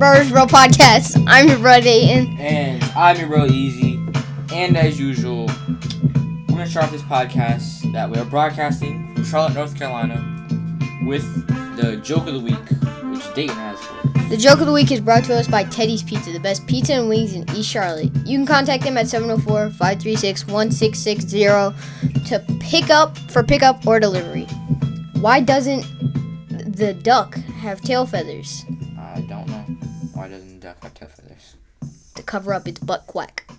Brothers Bro Podcast. I'm your brother Dayton. And I'm your bro Easy. And as usual, we're gonna start off this podcast that we are broadcasting from Charlotte, North Carolina, with the joke of the week, which Dayton has for us. The joke of the week is brought to us by Teddy's Pizza, the best pizza and wings in East Charlotte. You can contact them at 704-536-1660 to pick up for pickup or delivery. Why doesn't the duck have tail feathers? I don't know. Why doesn't the duck have tail feathers? To cover up its butt quack.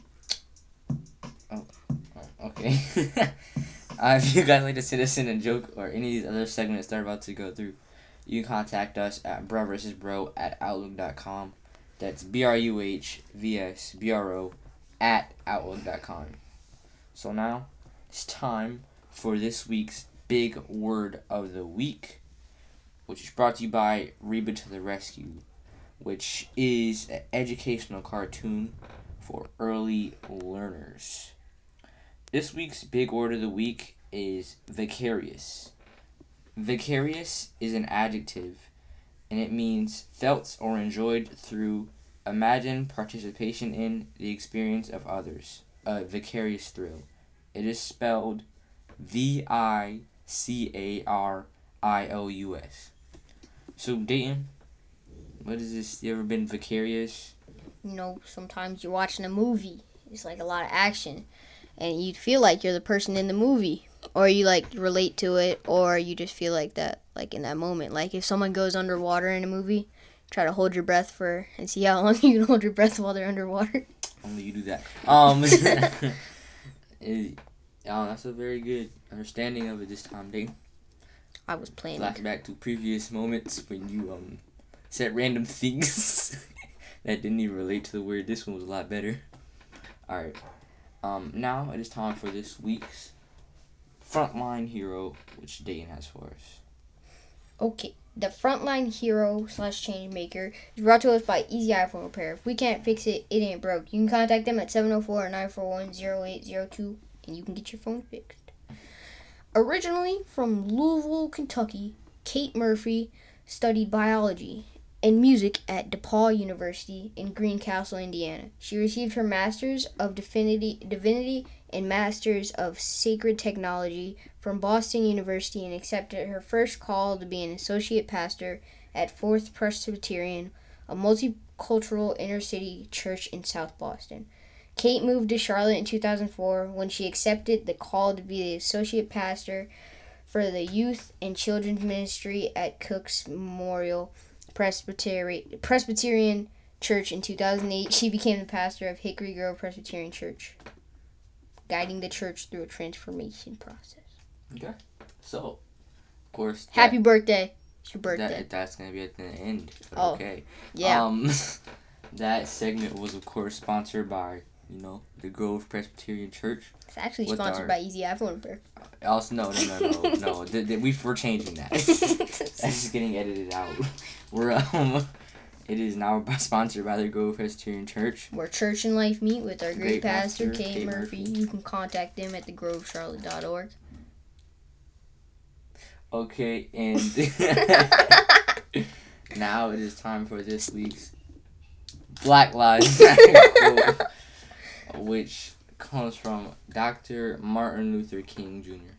Oh, okay. uh, if you guys like to send us in a joke or any of these other segments that are about to go through, you can contact us at bro versus bro at outlook.com. That's B R U H V S B R O at outlook.com. So now it's time for this week's big word of the week, which is brought to you by Reba to the Rescue, which is an educational cartoon for early learners. This week's big word of the week is vicarious. Vicarious is an adjective and it means felt or enjoyed through imagined participation in the experience of others. A vicarious thrill. It is spelled V I C A R I O U S. So, Dayton, what is this? You ever been vicarious? You know, sometimes you're watching a movie. It's like a lot of action. And you feel like you're the person in the movie. Or you like relate to it, or you just feel like that, like in that moment. Like if someone goes underwater in a movie, try to hold your breath for and see how long you can hold your breath while they're underwater. Only you do that. Um, it, oh, that's a very good understanding of it this time, Dayton. I was playing. Flashback to previous moments when you um said random things that didn't even relate to the word. This one was a lot better. All right. Um, now it is time for this week's frontline hero, which Dayton has for us. Okay, the frontline hero slash change maker is brought to us by Easy iPhone Repair. If we can't fix it, it ain't broke. You can contact them at 704-941-0802 and you can get your phone fixed. Originally from Louisville, Kentucky, Kate Murphy studied biology and music at DePauw University in Greencastle, Indiana. She received her Master's of Divinity, Divinity and Master's of Sacred Technology from Boston University and accepted her first call to be an associate pastor at Fourth Presbyterian, a multicultural inner city church in South Boston. Kate moved to Charlotte in 2004 when she accepted the call to be the associate pastor for the youth and children's ministry at Cook's Memorial Presbyterian, Presbyterian Church in 2008. She became the pastor of Hickory Grove Presbyterian Church, guiding the church through a transformation process. Okay. So, of course. that- Happy birthday. It's your birthday. That, that's gonna be at the end. Oh, okay. yeah. Um, that segment was of course sponsored by you know the Grove Presbyterian Church. it's actually sponsored our- by Easy iPhone Repair. Also, no, no, no, no, no. th- th- we we're changing that. That's just getting edited out. We're um, it is now sponsored by the Grove Presbyterian Church. Where church and life meet with our great, Great pastor, pastor, Kate Kate Murphy. Murphy. You can contact them at thegrovecharlotte.org. Okay, and now it is time for this week's Black Lives Matter which comes from Dr. Martin Luther King Jr.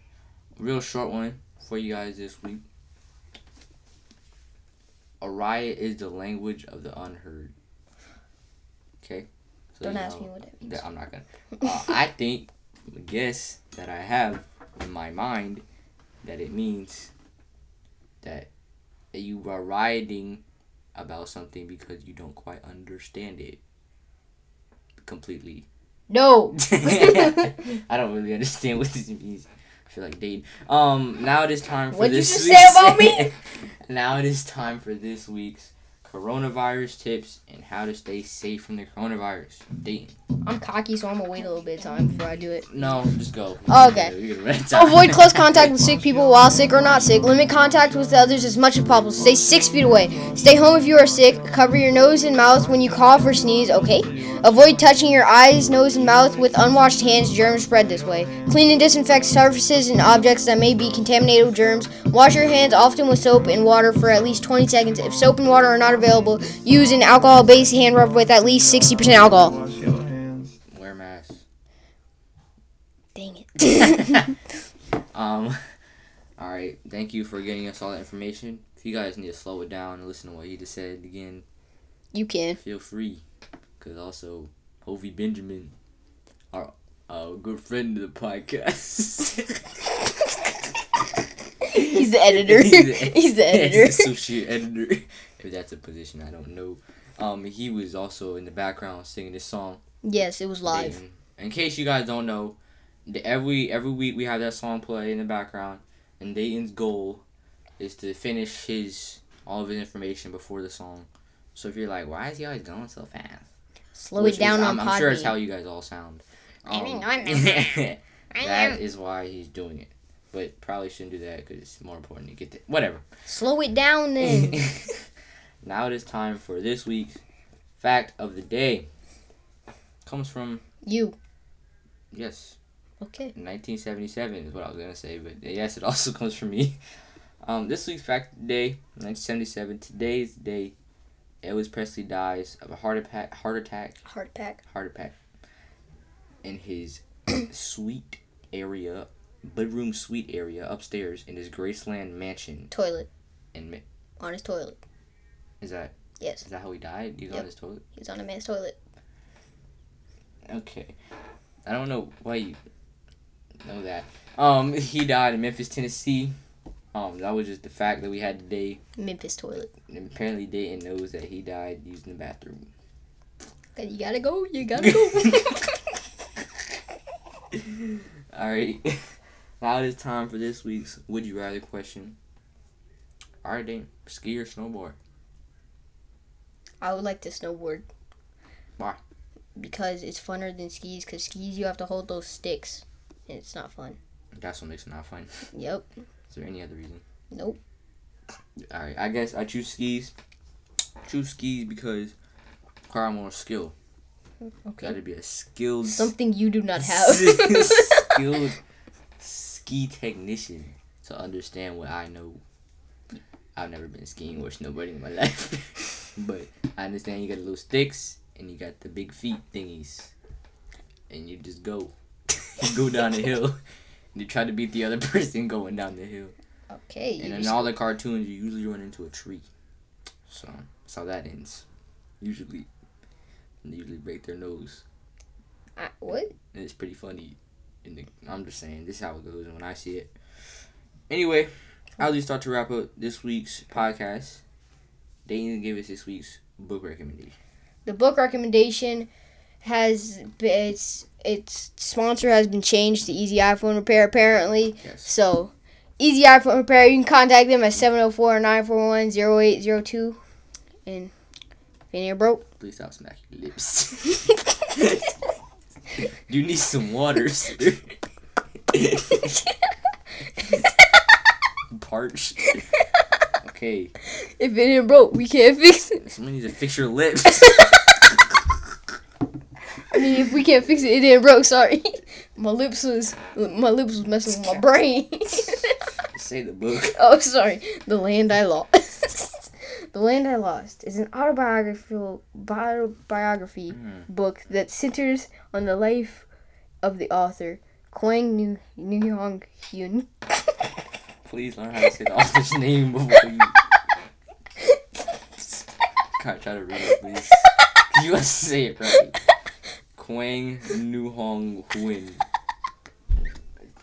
Real short one for you guys this week. A riot is the language of the unheard. Okay? So Don't ask me what that means. that I'm not gonna. Uh, I think, guess that I have in my mind, that it means that you are rioting about something because you don't quite understand it completely. No! I don't really understand what this means. I feel like dating. Um, now it is time for What'd you this. just say about me? now it is time for this week's coronavirus tips and how to stay safe from the coronavirus. Dating. I'm cocky, so I'm gonna wait a little bit of time before I do it. No, just go. Okay. You're gonna run out of time. Avoid close contact with sick people while sick or not sick. Limit contact with others as much as possible. Stay six feet away. Stay home if you are sick. Cover your nose and mouth when you cough or sneeze, okay? Avoid touching your eyes, nose, and mouth with unwashed hands. Germs spread this way. Clean and disinfect surfaces and objects that may be contaminated with germs. Wash your hands often with soap and water for at least 20 seconds. If soap and water are not available, use an alcohol based hand rub with at least 60% alcohol. Wash your hands. Wear masks. Dang it. Um, all right. Thank you for getting us all that information. If you guys need to slow it down and listen to what he just said again, you can. feel free. Cause also, Hovey Benjamin, our our good friend of the podcast. He's the editor. He's the editor. associate editor. If that's a position, I don't know. Um, he was also in the background singing this song. Yes, it was live. Dayton. In case you guys don't know, every every week we have that song play in the background, and Dayton's goal is to finish his all of his information before the song. So if you're like, why is he always going so fast? Slow Which it down is, on I'm, I'm sure it's how you guys all sound. I Um, that is why he's doing it. But probably shouldn't do that because it's more important to get the whatever. Slow it down then. now it is time for this week's fact of the day. Comes from you. yes, Okay. 1977 is what I was gonna say, but yes, it also comes from me. Um, this week's fact of the day, 1977. Today's day, Elvis Presley dies of a heart attack. Heart attack. Heart pack. Heart attack. In his suite area, bedroom suite area upstairs in his Graceland mansion. Toilet. In Mi- On his toilet. is that Yes. is that how he died? He was on his toilet. He's on a man's toilet. Okay. I don't know why you know that. Um, he died in Memphis, Tennessee. Um, that was just the fact that we had today. Memphis toilet. And apparently Dayton knows that he died using the bathroom. Okay, You gotta go. You gotta go. Alright. now it is time for this week's Would You Rather question. Alright, Dayton. Ski or snowboard? I would like to snowboard. Why? Because it's funner than skis. Because skis you have to hold those sticks, and it's not fun. That's what makes it not fun. Yep. Is there any other reason? Nope. Alright, I guess I choose skis. Choose skis because require more skill. Okay. Gotta be a skilled Something you do not have. skilled ski technician to understand what I know. I've never been skiing or snowboarding in my life, but I understand you got the little sticks and you got the big feet thingies, and you just go, you go down the hill, you try to beat the other person going down the hill. okay. And in all the cartoons, you usually run into a tree, so that's how that ends. Usually, and they usually break their nose. I, what? And it's pretty funny. In the, I'm just saying, this is how it goes and when I see it. Anyway, I'll just start to wrap up this week's podcast. Dayton gave us this week's book recommendation. The book recommendation has its its sponsor has been changed to Easy iPhone Repair apparently. Yes. So, Easy iPhone Repair, you can contact them at 704-941-0802. And if you're broke, Please stop smacking your lips. you need some water, sir. Parched. Okay. if it ain't broke, we can't fix it. Someone needs to fix your lips. Mean, if we can't fix it, it ain't broke. Sorry, my lips was my lips was messing with my brain. Say the book. oh, sorry. The land I lost. the land I lost is an autobiographical biography Hmm. book that centers on the life of the author Kwang Nu Hong Hyun. Please learn how to say the author's name before you try, try to read it, please. You must say it right. Kwang Nu Hong Huin.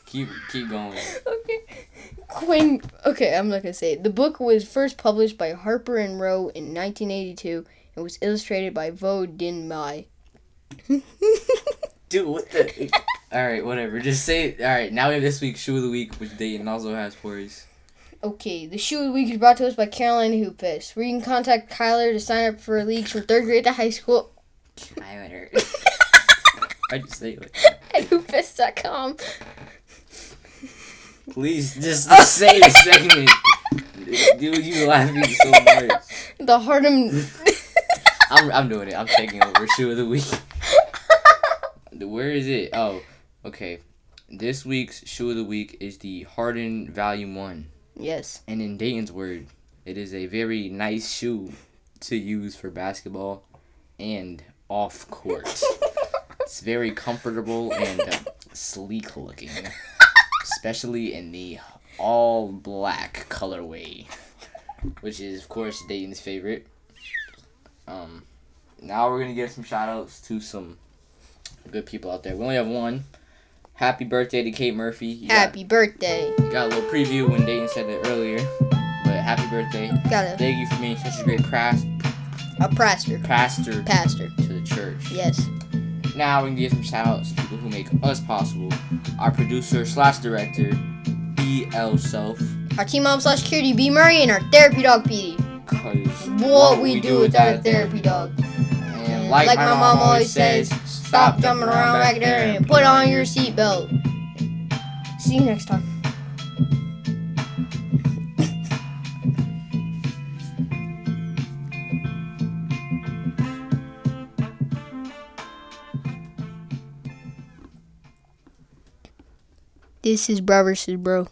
Keep keep going. okay. Kwang. Okay, I'm not gonna say it. The book was first published by Harper and Row in 1982 and was illustrated by Vo-Dinh Mai. Dude, what the? All right, whatever. Just say it. All right, now we have this week's shoe of the week, which Dayton also has for us. Okay, the shoe of the week is brought to us by Caroline Hoopus, where you can contact Kyler to sign up for leagues from third grade to high school I just say it. at hoopus.com. Please, just, the segment. Dude, you laughing so much. The Harlem, I'm, I'm doing it. I'm taking over shoe of the week. Where is it? Oh, okay. This week's shoe of the week is the Harden Volume One, Yes. and in Dayton's word, it is a very nice shoe to use for basketball and off court. It's very comfortable and uh, sleek looking, especially in the all black colorway, which is of course Dayton's favorite. Um, now we're gonna give some shout outs to some good people out there. We only have one. Happy birthday to Kate Murphy. You got- Happy birthday. got a little preview when Dayton said it earlier, but happy birthday. Got a, Thank you for being such a great pras- a pastor. pastor Pastor. to the church. Yes. Now we can give some shout outs to people who make us possible. Our producer slash director, BL Self. Our team mom slash security B Murray and our therapy dog PD. Cause What we do without a therapy dog. And like, my, mom, always says, stop jumping around back there and put on your seatbelt. See you next time. This is bro versus bro.